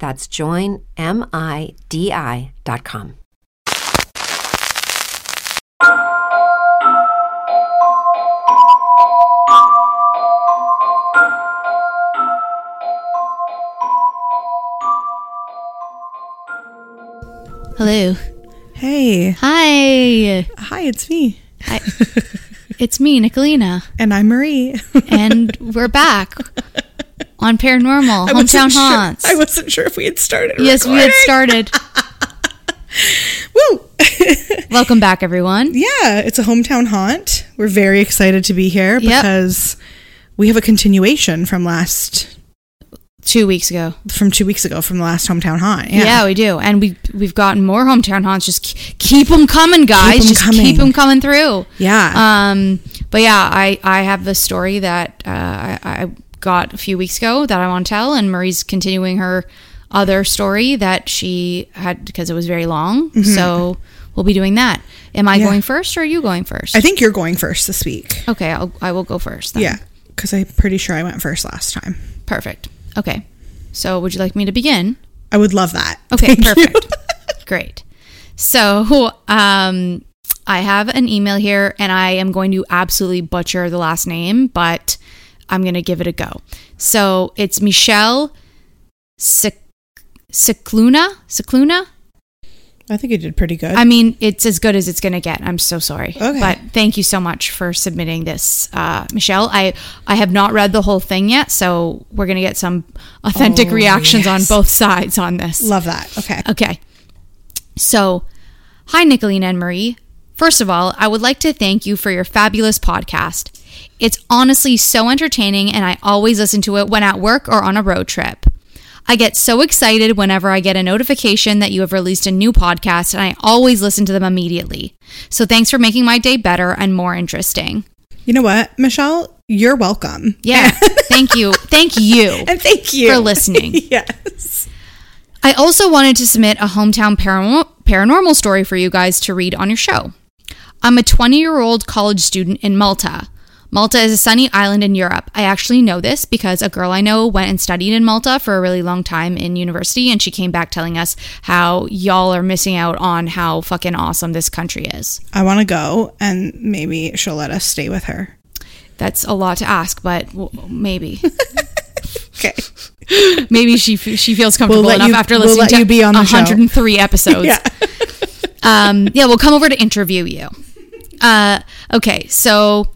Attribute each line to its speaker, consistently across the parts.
Speaker 1: That's joinmidi.com.
Speaker 2: Hello.
Speaker 3: Hey.
Speaker 2: Hi.
Speaker 3: Hi, it's me.
Speaker 2: Hi. it's me, Nicolina.
Speaker 3: And I'm Marie.
Speaker 2: and we're back on Paranormal
Speaker 3: I
Speaker 2: Hometown
Speaker 3: sure-
Speaker 2: Haunts.
Speaker 3: I wasn't sure if we had started.
Speaker 2: yes, we had started.
Speaker 3: Woo!
Speaker 2: Welcome back, everyone.
Speaker 3: yeah, it's a hometown haunt. We're very excited to be here
Speaker 2: Yep.
Speaker 3: because we have a continuation from last
Speaker 2: Two weeks ago.
Speaker 3: from two weeks ago from the last hometown haunt.
Speaker 2: Yeah,
Speaker 3: Yeah.
Speaker 2: we do, and we we've gotten more hometown haunts. Just keep them coming, guys.
Speaker 3: 'em
Speaker 2: Just keep them coming through.
Speaker 3: Yeah.
Speaker 2: Um, but yeah, I I have the story that uh, I, I got a few weeks ago that I want to tell, and Marie's continuing her other story that she had because it was very long. So we'll be doing that. Am I
Speaker 3: Mm-hmm. Yeah.
Speaker 2: going first or are you going first?
Speaker 3: I think you're going first this week.
Speaker 2: okay, I'll, I will go first. Then.
Speaker 3: Yeah, because I'm pretty sure I went first last time.
Speaker 2: perfect. Okay, so would you like me to begin?
Speaker 3: I would love that.
Speaker 2: Okay,
Speaker 3: Thank
Speaker 2: perfect. Great. So, um, I have an email here and I am going to absolutely butcher the last name, but I'm going to give it a go. So, it's Michelle Secluna? Secluna?
Speaker 3: I think you did pretty good.
Speaker 2: I mean, it's as good as it's going to get. I'm so sorry.
Speaker 3: Okay.
Speaker 2: But thank you so much for submitting this, uh, Michelle. I, I have not read the whole thing yet, so we're going to get some authentic
Speaker 3: Oh,
Speaker 2: reactions on both sides on this.
Speaker 3: love that. Okay.
Speaker 2: Okay. So, hi, Nicolina and Marie. First of all, I would like to thank you for your fabulous podcast. It's honestly so entertaining, and I always listen to it when at work or on a road trip. I get so excited whenever I get a notification that you have released a new podcast, and I always listen to them immediately. So, thanks for making my day better and more interesting.
Speaker 3: You know what, Michelle? You're welcome.
Speaker 2: Yeah, thank you. Thank you.
Speaker 3: And thank you
Speaker 2: For listening.
Speaker 3: yes.
Speaker 2: I also wanted to submit a hometown paranormal, paranormal story for you guys to read on your show. I'm a 20 year old college student in Malta. Malta is a sunny island in Europe. I actually know this because a girl I know went and studied in Malta for a really long time in university, and she came back telling us how y'all are missing out on how fucking awesome this country is.
Speaker 3: I want to go, and maybe she'll let us stay with her.
Speaker 2: That's a lot to ask, but w- maybe.
Speaker 3: Okay.
Speaker 2: maybe she f- she feels comfortable
Speaker 3: let
Speaker 2: enough
Speaker 3: you-
Speaker 2: after
Speaker 3: we'll
Speaker 2: listening to
Speaker 3: you be on the show.
Speaker 2: 103 episodes.
Speaker 3: Yeah.
Speaker 2: um, yeah, we'll come over to interview you. Uh, okay, so,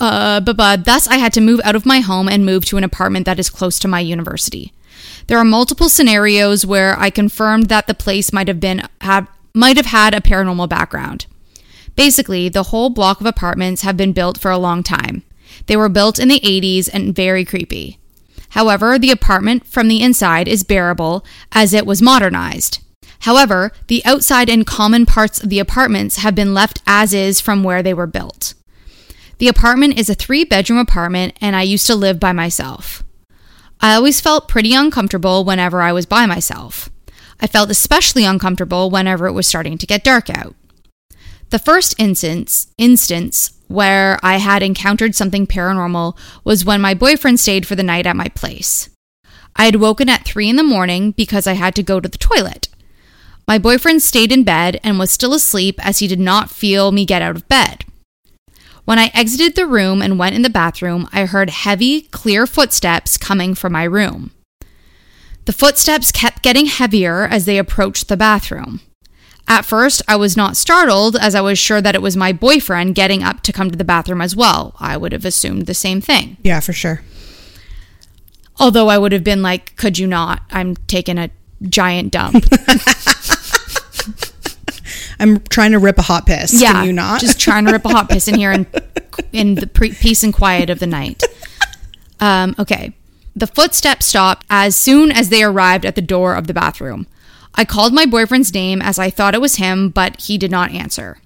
Speaker 2: uh, but, but thus I had to move out of my home and move to an apartment that is close to my university. There are multiple scenarios where I confirmed that the place might have been have might have had a paranormal background. Basically, the whole block of apartments have been built for a long time. They were built in the 80s and very creepy. However, the apartment from the inside is bearable as it was modernized. However, the outside and common parts of the apartments have been left as is from where they were built. The apartment is a three bedroom apartment, and I used to live by myself. I always felt pretty uncomfortable whenever I was by myself. I felt especially uncomfortable whenever it was starting to get dark out. The first instance instance where I had encountered something paranormal was when my boyfriend stayed for the night at my place. I had woken at 3 in the morning because I had to go to the toilet. My boyfriend stayed in bed and was still asleep as he did not feel me get out of bed. When I exited the room and went in the bathroom, I heard heavy, clear footsteps coming from my room. The footsteps kept getting heavier as they approached the bathroom. At first, I was not startled as I was sure that it was my boyfriend getting up to come to the bathroom as well. I would have assumed the same thing.
Speaker 3: Yeah, for sure.
Speaker 2: Although I would have been like, could you not? I'm taking a giant dump.
Speaker 3: I'm trying to rip a hot piss.
Speaker 2: yeah.
Speaker 3: Can you not?
Speaker 2: Just trying to rip a hot piss in here in, in the pre- peace and quiet of the night. Um, okay. The footsteps stopped as soon as they arrived at the door of the bathroom. I called my boyfriend's name as I thought it was him, but he did not answer.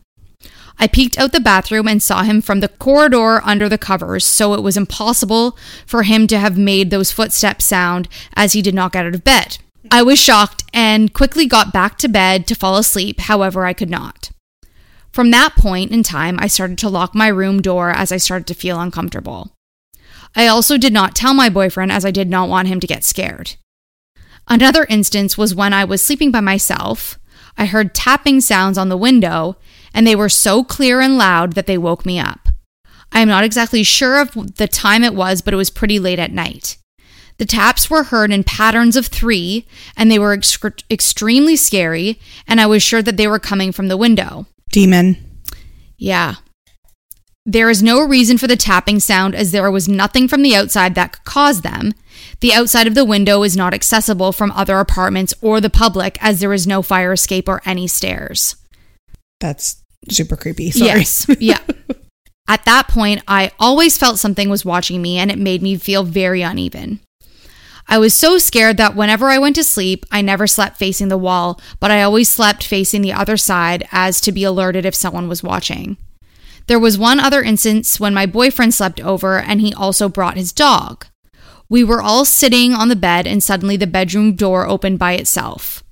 Speaker 2: I peeked out the bathroom and saw him from the corridor under the covers, so it was impossible for him to have made those footsteps sound as he did not get out of bed. I was shocked and quickly got back to bed to fall asleep, however, I could not. From that point in time, I started to lock my room door as I started to feel uncomfortable. I also did not tell my boyfriend as I did not want him to get scared. Another instance was when I was sleeping by myself. I heard tapping sounds on the window, and they were so clear and loud that they woke me up. I am not exactly sure of the time it was, but it was pretty late at night. The taps were heard in patterns of three, and they were ex- extremely scary, and I was sure that they were coming from the window.
Speaker 3: Demon.
Speaker 2: Yeah. There is no reason for the tapping sound as there was nothing from the outside that could cause them. The outside of the window is not accessible from other apartments or the public as there is no fire escape or any stairs.
Speaker 3: That's super creepy. Sorry.
Speaker 2: Yes. Yeah. At that point, I always felt something was watching me and it made me feel very uneven. I was so scared that whenever I went to sleep, I never slept facing the wall, but I always slept facing the other side as to be alerted if someone was watching. There was one other instance when my boyfriend slept over and he also brought his dog. We were all sitting on the bed and suddenly the bedroom door opened by itself.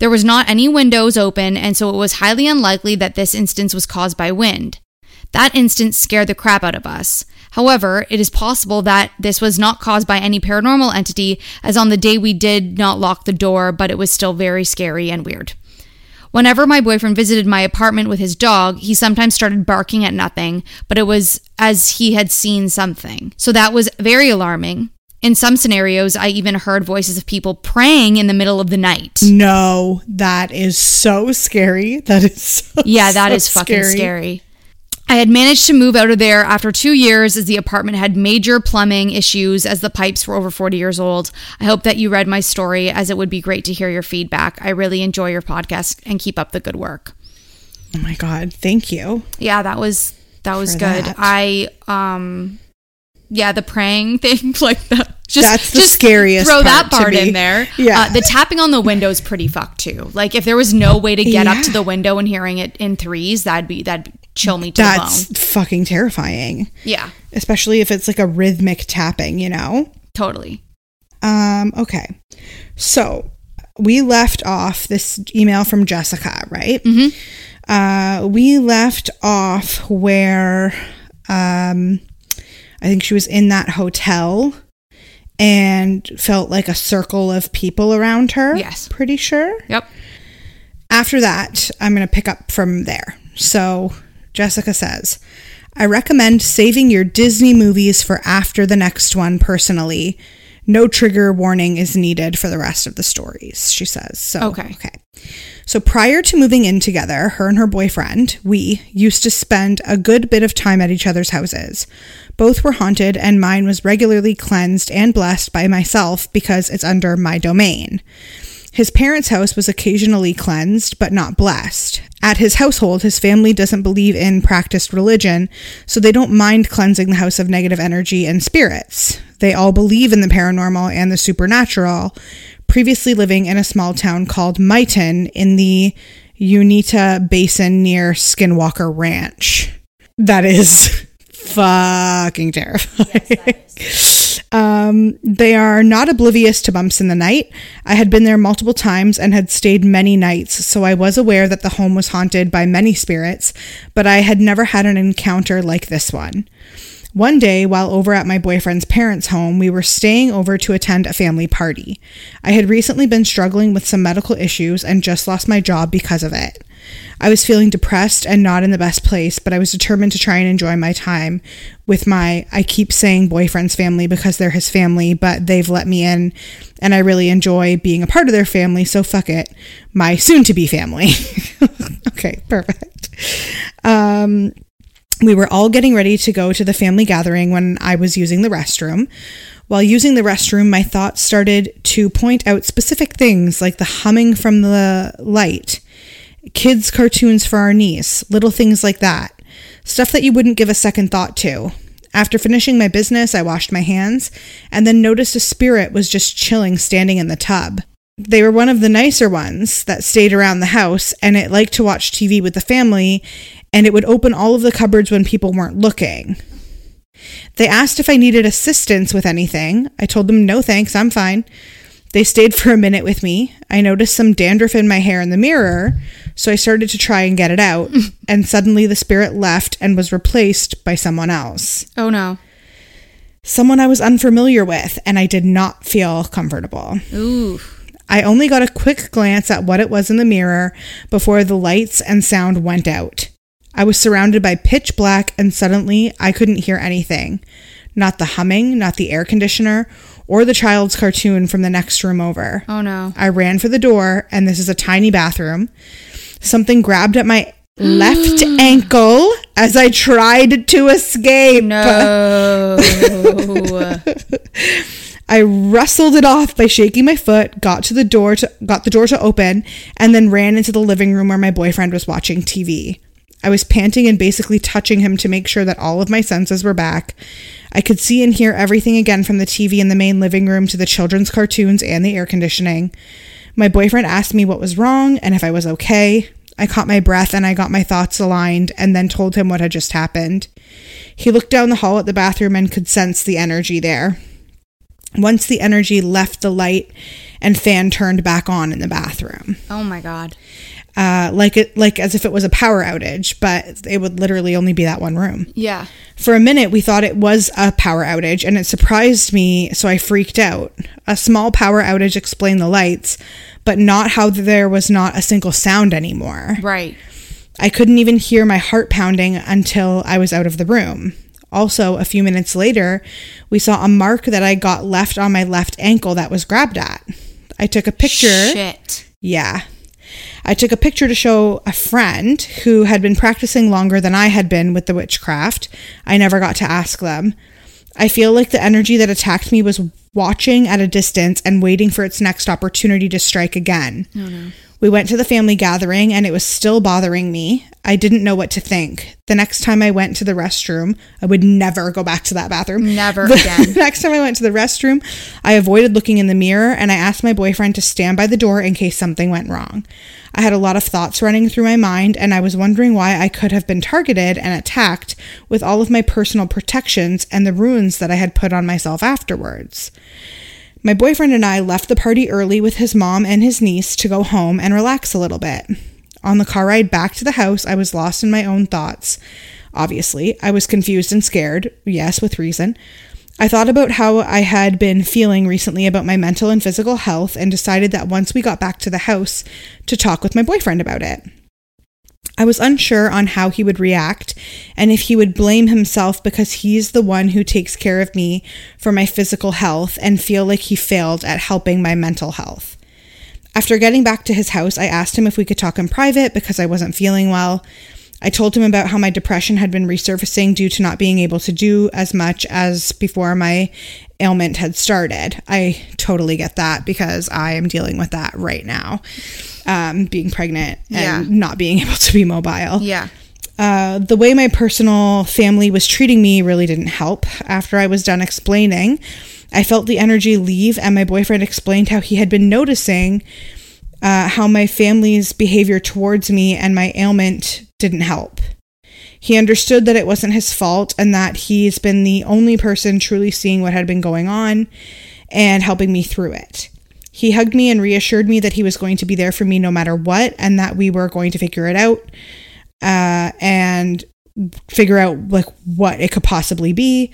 Speaker 2: There was not any windows open, and so it was highly unlikely that this instance was caused by wind. That instance scared the crap out of us. However, it is possible that this was not caused by any paranormal entity, as on the day we did not lock the door, but it was still very scary and weird. Whenever my boyfriend visited my apartment with his dog, he sometimes started barking at nothing, but it was as he had seen something. So that was very alarming. In some scenarios, I even heard voices of people praying in the middle of the night.
Speaker 3: No, that is so scary. That is so,
Speaker 2: Yeah, that
Speaker 3: so
Speaker 2: is fucking scary. I had managed to move out of there after two years as the apartment had major plumbing issues as the pipes were over 40 years old. I hope that you read my story as it would be great to hear your feedback. I really enjoy your podcast and keep up the good work.
Speaker 3: Oh my god, thank you.
Speaker 2: Yeah, that was that was good.
Speaker 3: that.
Speaker 2: I um yeah, the praying thing like that. Just,
Speaker 3: That's the
Speaker 2: just
Speaker 3: scariest
Speaker 2: Throw that
Speaker 3: part
Speaker 2: in there.
Speaker 3: Yeah.
Speaker 2: Uh, the tapping on the window is pretty fucked too. Like if there was no way to get up to the window and hearing it in threes, that'd be that'd chill me to the
Speaker 3: That's
Speaker 2: bone.
Speaker 3: fucking terrifying.
Speaker 2: Yeah,
Speaker 3: Especially if it's like a rhythmic tapping, you know?
Speaker 2: totally.
Speaker 3: Um, okay. So we left off this email from Jessica, right? Uh, we left off where um, I think she was in that hotel and felt like a circle of people around her.
Speaker 2: Yes.
Speaker 3: Pretty sure.
Speaker 2: Yep.
Speaker 3: After that, I'm going to pick up from there. So, Jessica says, I recommend saving your Disney movies for after the next one personally. No trigger warning is needed for the rest of the stories, she says. So,
Speaker 2: Okay.
Speaker 3: Okay. So, prior to moving in together, her and her boyfriend, we used to spend a good bit of time at each other's houses. Both were haunted, and mine was regularly cleansed and blessed by myself because it's under my domain. His parents' house was occasionally cleansed, but not blessed. At his household, his family doesn't believe in practiced religion, so they don't mind cleansing the house of negative energy and spirits. They all believe in the paranormal and the supernatural, previously living in a small town called Myton in the Uinta Basin near Skinwalker Ranch. That is fucking terrifying. Um, they are not oblivious to bumps in the night. I had been there multiple times and had stayed many nights, so I was aware that the home was haunted by many spirits, but I had never had an encounter like this one. One day, while over at my boyfriend's parents' home, we were staying over to attend a family party. I had recently been struggling with some medical issues and just lost my job because of it. I was feeling depressed and not in the best place, but I was determined to try and enjoy my time with my, I keep saying boyfriend's family because they're his family, but they've let me in and I really enjoy being a part of their family, so fuck it. My soon to be family. okay, perfect. Um, we were all getting ready to go to the family gathering when I was using the restroom. While using the restroom, my thoughts started to point out specific things like the humming from the light, kids' cartoons for our niece, little things like that. Stuff that you wouldn't give a second thought to. After finishing my business, I washed my hands and then noticed a spirit was just chilling standing in the tub. They were one of the nicer ones that stayed around the house, and it liked to watch TV with the family, and it would open all of the cupboards when people weren't looking. They asked if I needed assistance with anything. I told them no thanks, I'm fine. They stayed for a minute with me. I noticed some dandruff in my hair in the mirror, so I started to try and get it out, and suddenly the spirit left and was replaced by someone else.
Speaker 2: Oh no.
Speaker 3: Someone I was unfamiliar with, and I did not feel comfortable.
Speaker 2: Ooh.
Speaker 3: I only got a quick glance at what it was in the mirror before the lights and sound went out. I was surrounded by pitch black, and suddenly I couldn't hear anything. Not the humming, not the air conditioner, or the child's cartoon from the next room over.
Speaker 2: Oh no.
Speaker 3: I ran for the door, and this is a tiny bathroom. Something grabbed at my left ankle as I tried to escape.
Speaker 2: No.
Speaker 3: I wrestled it off by shaking my foot, got to the door to got the door to open, and then ran into the living room where my boyfriend was watching TV. I was panting and basically touching him to make sure that all of my senses were back. I could see and hear everything again from the TV in the main living room to the children's cartoons and the air conditioning. My boyfriend asked me what was wrong and if I was okay. I caught my breath and I got my thoughts aligned and then told him what had just happened. He looked down the hall at the bathroom and could sense the energy there. Once the energy left the light and fan turned back on in the bathroom,
Speaker 2: oh my god.
Speaker 3: Uh, like it, like as if it was a power outage, but it would literally only be that one room.
Speaker 2: Yeah.
Speaker 3: For a minute, we thought it was a power outage, and it surprised me, so I freaked out. A small power outage explained the lights, but not how there was not a single sound anymore.
Speaker 2: Right.
Speaker 3: I couldn't even hear my heart pounding until I was out of the room. Also, a few minutes later, we saw a mark that I got left on my left ankle that was grabbed at. I took a picture.
Speaker 2: Shit.
Speaker 3: Yeah. I took a picture to show a friend who had been practicing longer than I had been with the witchcraft. I never got to ask them. I feel like the energy that attacked me was watching at a distance and waiting for its next opportunity to strike again. Oh, we went to the family gathering and it was still bothering me. I didn't know what to think. The next time I went to the restroom, I would never go back to that bathroom.
Speaker 2: Never
Speaker 3: The
Speaker 2: again.
Speaker 3: next time I went to the restroom, I avoided looking in the mirror and I asked my boyfriend to stand by the door in case something went wrong. I had a lot of thoughts running through my mind and I was wondering why I could have been targeted and attacked with all of my personal protections and the runes that I had put on myself afterwards. My boyfriend and I left the party early with his mom and his niece to go home and relax a little bit. On the car ride back to the house, I was lost in my own thoughts. Obviously, I was confused and scared, yes, with reason. I thought about how I had been feeling recently about my mental and physical health and decided that once we got back to the house to talk with my boyfriend about it. I was unsure on how he would react and if he would blame himself because he's the one who takes care of me for my physical health and feel like he failed at helping my mental health. After getting back to his house, I asked him if we could talk in private because I wasn't feeling well. I told him about how my depression had been resurfacing due to not being able to do as much as before my ailment had started. I totally get that because I am dealing with that right now. Um, being pregnant and
Speaker 2: Yeah.
Speaker 3: not being able to be mobile.
Speaker 2: Yeah.
Speaker 3: Uh, the way my personal family was treating me really didn't help. After I was done explaining, I felt the energy leave, and my boyfriend explained how he had been noticing uh, how my family's behavior towards me and my ailment didn't help. He understood that it wasn't his fault and that he's been the only person truly seeing what had been going on and helping me through it. He hugged me and reassured me that he was going to be there for me no matter what and that we were going to figure it out uh, and figure out like what it could possibly be.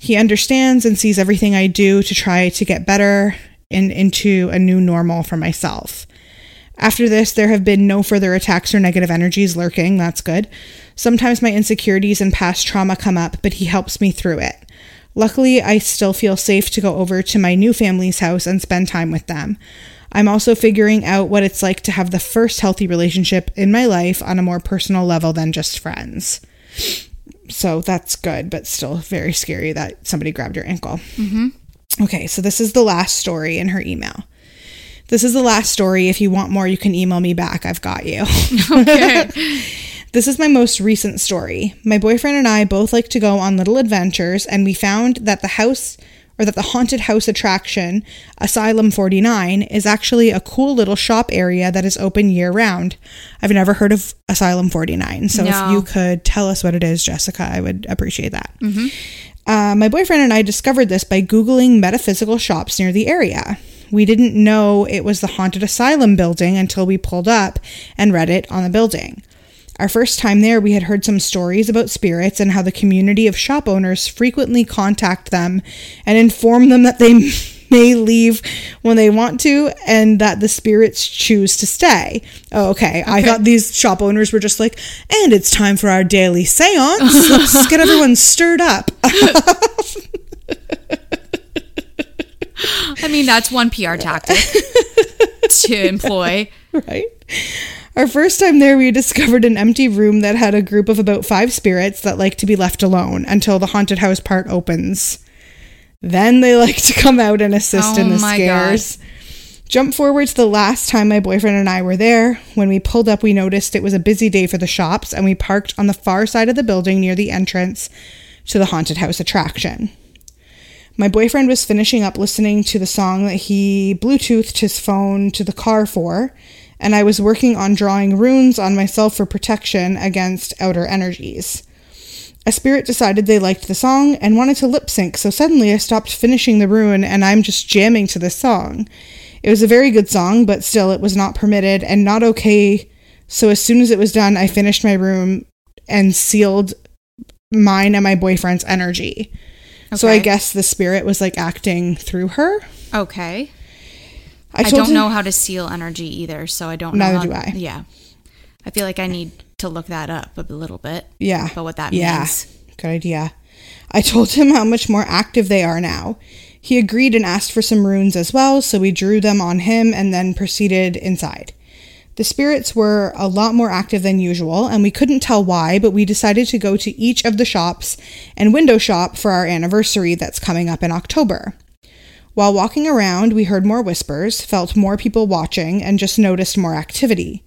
Speaker 3: He understands and sees everything I do to try to get better and into a new normal for myself. After this, there have been no further attacks or negative energies lurking. That's good. Sometimes my insecurities and past trauma come up, but he helps me through it. Luckily, I still feel safe to go over to my new family's house and spend time with them. I'm also figuring out what it's like to have the first healthy relationship in my life on a more personal level than just friends. So that's good, but still very scary that somebody grabbed your ankle. Mm-hmm. Okay, so this is the last story in her email. This is the last story. If you want more, you can email me back. I've got you.
Speaker 2: Okay.
Speaker 3: This is my most recent story. My boyfriend and I both like to go on little adventures, and we found that the house or that the haunted house attraction, Asylum 49, is actually a cool little shop area that is open year round. I've never heard of Asylum 49, so
Speaker 2: No.
Speaker 3: if you could tell us what it is, Jessica, I would appreciate that. Uh, my boyfriend and I discovered this by Googling metaphysical shops near the area. We didn't know it was the haunted asylum building until we pulled up and read it on the building. Our first time there, we had heard some stories about spirits and how the community of shop owners frequently contact them and inform them that they may leave when they want to and that the spirits choose to stay. Oh, okay. I thought these shop owners were just like, and it's time for our daily seance. Let's get everyone stirred up.
Speaker 2: I mean, that's one PR tactic to employ.
Speaker 3: right? Our first time there, we discovered an empty room that had a group of about five spirits that like to be left alone until the haunted house part opens. Then they like to come out and assist in
Speaker 2: Oh
Speaker 3: the
Speaker 2: my
Speaker 3: scares. Jump forward to the last time my boyfriend and I were there. When we pulled up, we noticed it was a busy day for the shops, and we parked on the far side of the building near the entrance to the haunted house attraction. My boyfriend was finishing up listening to the song that he Bluetoothed his phone to the car for, and I was working on drawing runes on myself for protection against outer energies. A spirit decided they liked the song and wanted to lip sync, so suddenly I stopped finishing the rune and I'm just jamming to this song. It was a very good song, but still it was not permitted and not okay. So as soon as it was done, I finished my rune and sealed mine and my boyfriend's energy. So I guess the spirit was like acting through her.
Speaker 2: Okay.
Speaker 3: I,
Speaker 2: I, don't
Speaker 3: him-
Speaker 2: know how to seal energy either, so I don't know.
Speaker 3: Neither do I.
Speaker 2: Yeah. I feel like I need to look that up a little bit.
Speaker 3: Yeah.
Speaker 2: But what that
Speaker 3: yeah.
Speaker 2: means.
Speaker 3: Good idea. I told him how much more active they are now. He agreed and asked for some runes as well, so we drew them on him and then proceeded inside. The spirits were a lot more active than usual, and we couldn't tell why, but we decided to go to each of the shops and window shop for our anniversary that's coming up in October. While walking around, we heard more whispers, felt more people watching, and just noticed more activity.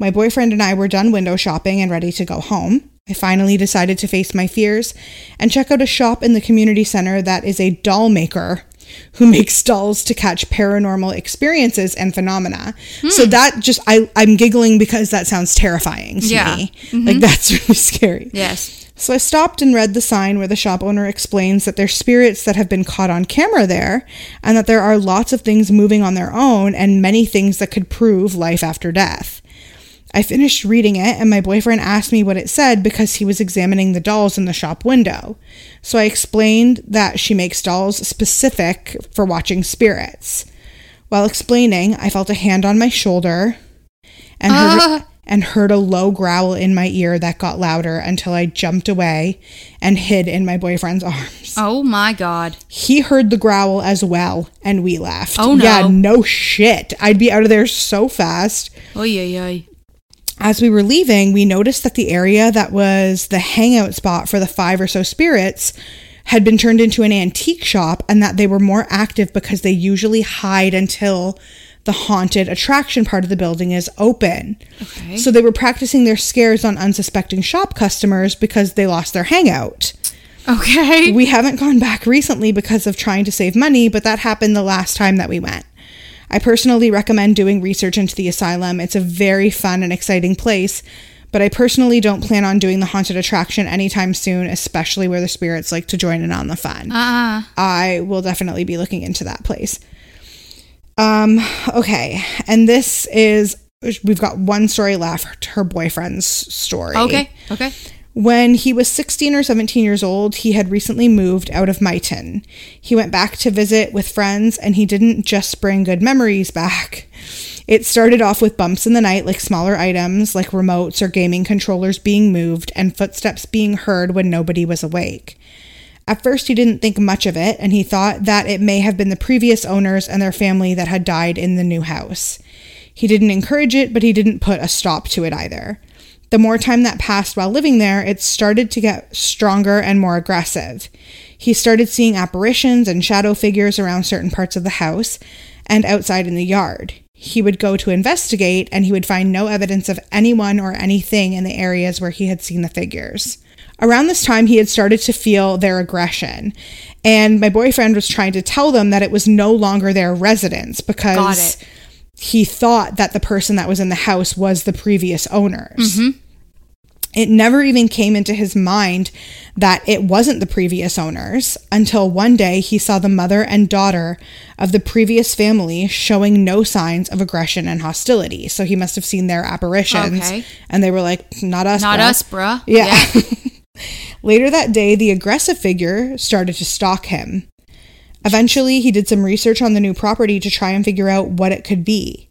Speaker 3: My boyfriend and I were done window shopping and ready to go home. I finally decided to face my fears and check out a shop in the community center that is a doll maker who makes dolls to catch paranormal experiences and phenomena. So hmm. that just I I'm giggling because that sounds terrifying to
Speaker 2: Yeah.
Speaker 3: me. Mm-hmm. Like that's really scary.
Speaker 2: Yes.
Speaker 3: So I stopped and read the sign where the shop owner explains that there's spirits that have been caught on camera there and that there are lots of things moving on their own and many things that could prove life after death. I finished reading it and my boyfriend asked me what it said because he was examining the dolls in the shop window. So I explained that she makes dolls specific for watching spirits. While explaining, I felt a hand on my shoulder and heard, ah. and heard a low growl in my ear that got louder until I jumped away and hid in my boyfriend's arms.
Speaker 2: Oh my God.
Speaker 3: He heard the growl as well, and we laughed.
Speaker 2: Oh, no.
Speaker 3: Yeah, no shit. I'd be out of there so fast.
Speaker 2: Oy, oy, oy.
Speaker 3: As we were leaving, we noticed that the area that was the hangout spot for the five or so spirits had been turned into an antique shop and that they were more active because they usually hide until the haunted attraction part of the building is open.
Speaker 2: Okay.
Speaker 3: So they were practicing their scares on unsuspecting shop customers because they lost their hangout.
Speaker 2: Okay.
Speaker 3: We haven't gone back recently because of trying to save money, but that happened the last time that we went. I personally recommend doing research into the asylum. It's a very fun and exciting place, but I personally don't plan on doing the haunted attraction anytime soon, especially where the spirits like to join in on the fun.
Speaker 2: Uh,
Speaker 3: I will definitely be looking into that place. Um, okay, and this is we've got one story left, her boyfriend's story.
Speaker 2: okay. Okay.
Speaker 3: When he was 16 or 17 years old, he had recently moved out of Myton. He went back to visit with friends, and he didn't just bring good memories back. It started off with bumps in the night, like smaller items like remotes or gaming controllers being moved and footsteps being heard when nobody was awake. At first, he didn't think much of it, and he thought that it may have been the previous owners and their family that had died in the new house. He didn't encourage it, but he didn't put a stop to it either. The more time that passed while living there, it started to get stronger and more aggressive. He started seeing apparitions and shadow figures around certain parts of the house and outside in the yard. He would go to investigate and he would find no evidence of anyone or anything in the areas where he had seen the figures. Around this time, he had started to feel their aggression. And my boyfriend was trying to tell them that it was no longer their residence because he thought that the person that was in the house was the previous owners. Mm-hmm. It never even came into his mind that it wasn't the previous owners until one day he saw the mother and daughter of the previous family showing no signs of aggression and hostility. So he must have seen their apparitions
Speaker 2: Okay.
Speaker 3: and they were like, not us.
Speaker 2: Not
Speaker 3: bro."
Speaker 2: us, bruh.
Speaker 3: Yeah. Later that day, the aggressive figure started to stalk him. Eventually, he did some research on the new property to try and figure out what it could be.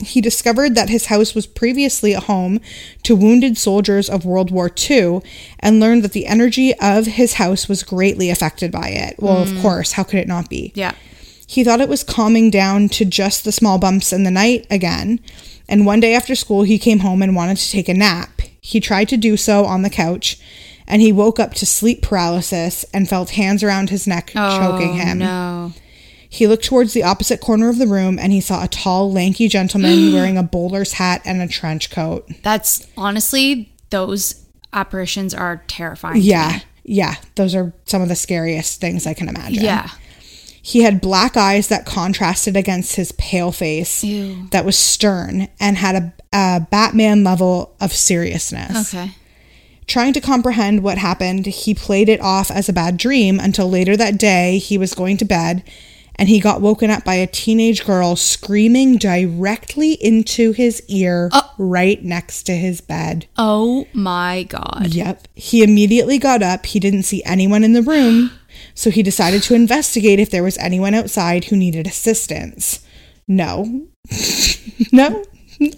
Speaker 3: He discovered that his house was previously a home to wounded soldiers of World War II and learned that the energy of his house was greatly affected by it. Well, of mm. course, how could it not be?
Speaker 2: Yeah.
Speaker 3: He thought it was calming down to just the small bumps in the night again. And one day after school, he came home and wanted to take a nap. He tried to do so on the couch, and he woke up to sleep paralysis and felt hands around his neck oh, choking him.
Speaker 2: Oh, No.
Speaker 3: He looked towards the opposite corner of the room and he saw a tall, lanky gentleman wearing a bowler's hat and a trench coat.
Speaker 2: That's honestly, those apparitions are terrifying.
Speaker 3: Yeah, yeah, those are some of the scariest things I can imagine.
Speaker 2: Yeah.
Speaker 3: He had black eyes that contrasted against his pale face
Speaker 2: Ew.
Speaker 3: that was stern and had a, a Batman level of seriousness.
Speaker 2: Okay.
Speaker 3: Trying to comprehend what happened, he played it off as a bad dream until later that day he was going to bed and he got woken up by a teenage girl screaming directly into his ear uh. right next to his bed.
Speaker 2: Oh my God.
Speaker 3: Yep. He immediately got up. He didn't see anyone in the room, so he decided to investigate if there was anyone outside who needed assistance. No. no.
Speaker 2: No,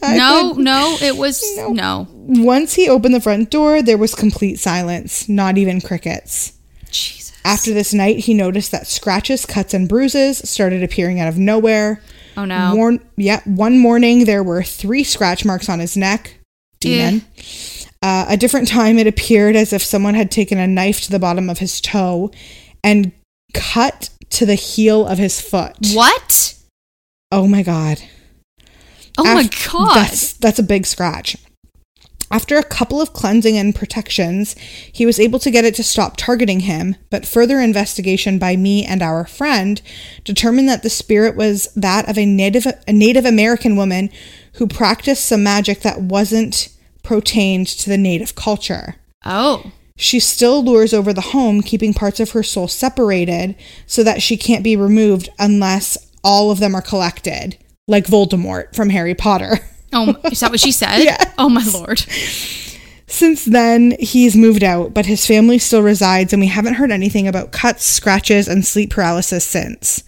Speaker 3: didn't.
Speaker 2: no, it was no.
Speaker 3: Once he opened the front door, there was complete silence, not even crickets.
Speaker 2: Jesus.
Speaker 3: After this night, he noticed that scratches, cuts, and bruises started appearing out of nowhere.
Speaker 2: Oh no.
Speaker 3: Warn- yeah, one morning there were three scratch marks on his neck. Demon. Uh, a different time, it appeared as if someone had taken a knife to the bottom of his toe and cut to the heel of his foot.
Speaker 2: What?
Speaker 3: Oh my god.
Speaker 2: Oh my God.
Speaker 3: That's that's a big scratch. After a couple of cleansing and protections, he was able to get it to stop targeting him, but further investigation by me and our friend determined that the spirit was that of a Native a Native American woman who practiced some magic that wasn't pertained to the native culture.
Speaker 2: Oh.
Speaker 3: She still lures over the home, keeping parts of her soul separated so that she can't be removed unless all of them are collected, like Voldemort from Harry Potter.
Speaker 2: Oh, is that what she said?
Speaker 3: Yeah.
Speaker 2: Oh my lord.
Speaker 3: Since then, he's moved out, but his family still resides, and we haven't heard anything about cuts, scratches, and sleep paralysis since.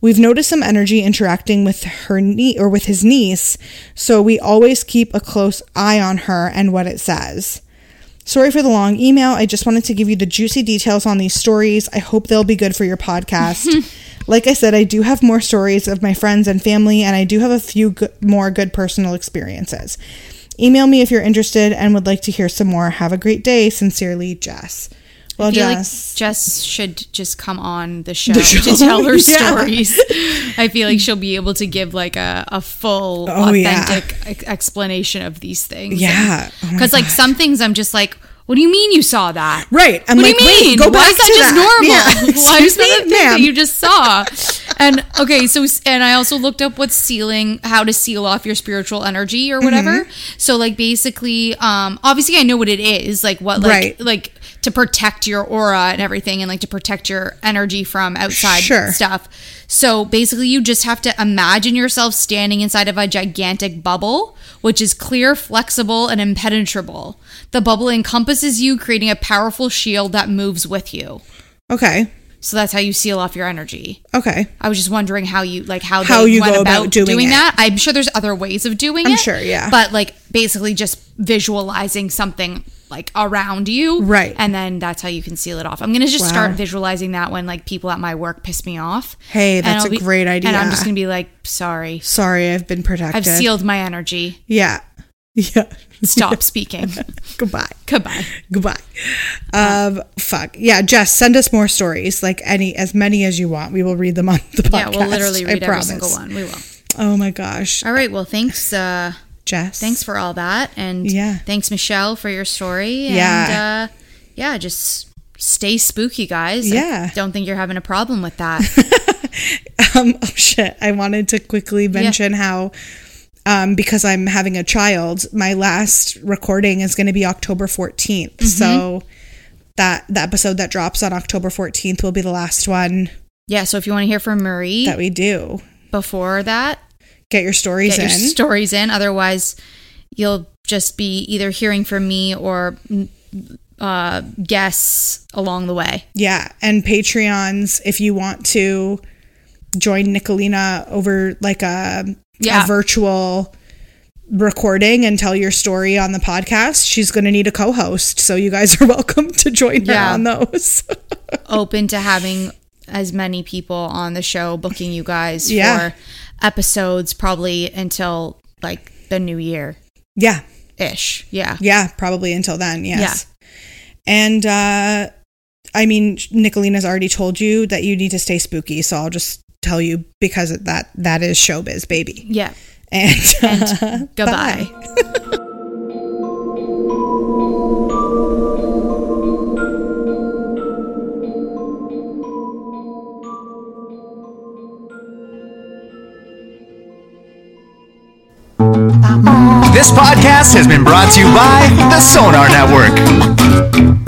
Speaker 3: We've noticed some energy interacting with her knee or with his niece, so we always keep a close eye on her and what it says. Sorry for the long email. I just wanted to give you the juicy details on these stories. I hope they'll be good for your podcast. like I said, I do have more stories of my friends and family, and I do have a few more good personal experiences. Email me if you're interested and would like to hear some more. Have a great day. Sincerely, Jess. Well,
Speaker 2: I feel
Speaker 3: Jess.
Speaker 2: like Jess should just come on the show,
Speaker 3: show,
Speaker 2: to tell her
Speaker 3: yeah.
Speaker 2: stories. I feel like she'll be able to give like a, a full,
Speaker 3: Oh,
Speaker 2: authentic ex- explanation of these things.
Speaker 3: Yeah. Oh
Speaker 2: Because like some things I'm just like, what do you mean you saw that?
Speaker 3: Right. I'm
Speaker 2: what
Speaker 3: like,
Speaker 2: do you mean?
Speaker 3: wait, go
Speaker 2: Why
Speaker 3: back
Speaker 2: is that
Speaker 3: to
Speaker 2: just
Speaker 3: that.
Speaker 2: normal?
Speaker 3: Yeah.
Speaker 2: Why is that a thing that you just saw? and okay, so and I also looked up what's sealing, how to seal off your spiritual energy or whatever.
Speaker 3: Mm-hmm.
Speaker 2: So like basically, um, obviously I know what it is, like what like
Speaker 3: Right.
Speaker 2: like to protect your aura and everything, and like to protect your energy from outside
Speaker 3: Sure.
Speaker 2: stuff. So basically, you just have to imagine yourself standing inside of a gigantic bubble which is clear, flexible, and impenetrable. The bubble encompasses you, creating a powerful shield that moves with you.
Speaker 3: Okay.
Speaker 2: So that's how you seal off your energy.
Speaker 3: Okay.
Speaker 2: I was just wondering how you like how,
Speaker 3: How you
Speaker 2: went
Speaker 3: go
Speaker 2: about,
Speaker 3: about doing it.
Speaker 2: that. I'm sure there's other ways of doing it.
Speaker 3: I'm sure, yeah.
Speaker 2: But like basically just visualizing something like around you.
Speaker 3: Right.
Speaker 2: And then that's how you can seal it off. I'm gonna just
Speaker 3: Wow.
Speaker 2: start visualizing that when like people at my work piss me off.
Speaker 3: Hey, that's a great idea.
Speaker 2: And I'm just gonna be like, sorry.
Speaker 3: Sorry, I've been protected.
Speaker 2: I've sealed my energy.
Speaker 3: Yeah. Yeah.
Speaker 2: Stop speaking.
Speaker 3: Goodbye.
Speaker 2: Goodbye.
Speaker 3: Goodbye. Um, fuck. Yeah, Jess, send us more stories, like any, as many as you want. We will read them on the podcast.
Speaker 2: Yeah, we'll literally
Speaker 3: I
Speaker 2: read every
Speaker 3: promise.
Speaker 2: single one. We will.
Speaker 3: Oh my gosh.
Speaker 2: All right. Well, thanks. Uh,
Speaker 3: Jess.
Speaker 2: thanks for all that, and
Speaker 3: Yeah.
Speaker 2: thanks Michelle for your story. And,
Speaker 3: Yeah.
Speaker 2: uh, yeah. Just stay spooky, guys. I
Speaker 3: Yeah.
Speaker 2: don't think you're having a problem with that.
Speaker 3: Um, oh shit. I wanted to quickly mention how, um, because I'm having a child, my last recording is going to be October 14th.
Speaker 2: Mm-hmm.
Speaker 3: So that, the episode that drops on October 14th will be the last one
Speaker 2: yeah. So if you want to hear from Marie
Speaker 3: that we do.
Speaker 2: before that,
Speaker 3: Get your stories
Speaker 2: get your
Speaker 3: in.
Speaker 2: stories in. Otherwise, you'll just be either hearing from me or mm, uh, guess along the way.
Speaker 3: Yeah, and Patreons if you want to join Nicolina over like a,
Speaker 2: Yeah.
Speaker 3: a virtual recording and tell your story on the podcast, she's going to need a co-host. So you guys are welcome to join her
Speaker 2: Yeah.
Speaker 3: on those.
Speaker 2: open to having as many people on the show booking you guys
Speaker 3: Yeah.
Speaker 2: for episodes probably until like the new year
Speaker 3: yeah.
Speaker 2: ish. Yeah.
Speaker 3: Yeah, probably until then, yes. And uh I mean, Nicolina's already told you that you need to stay spooky, so I'll just tell you because that that is showbiz, baby.
Speaker 2: Yeah.
Speaker 3: And,
Speaker 2: And goodbye.
Speaker 4: This podcast has been brought to you by the Sonar Network.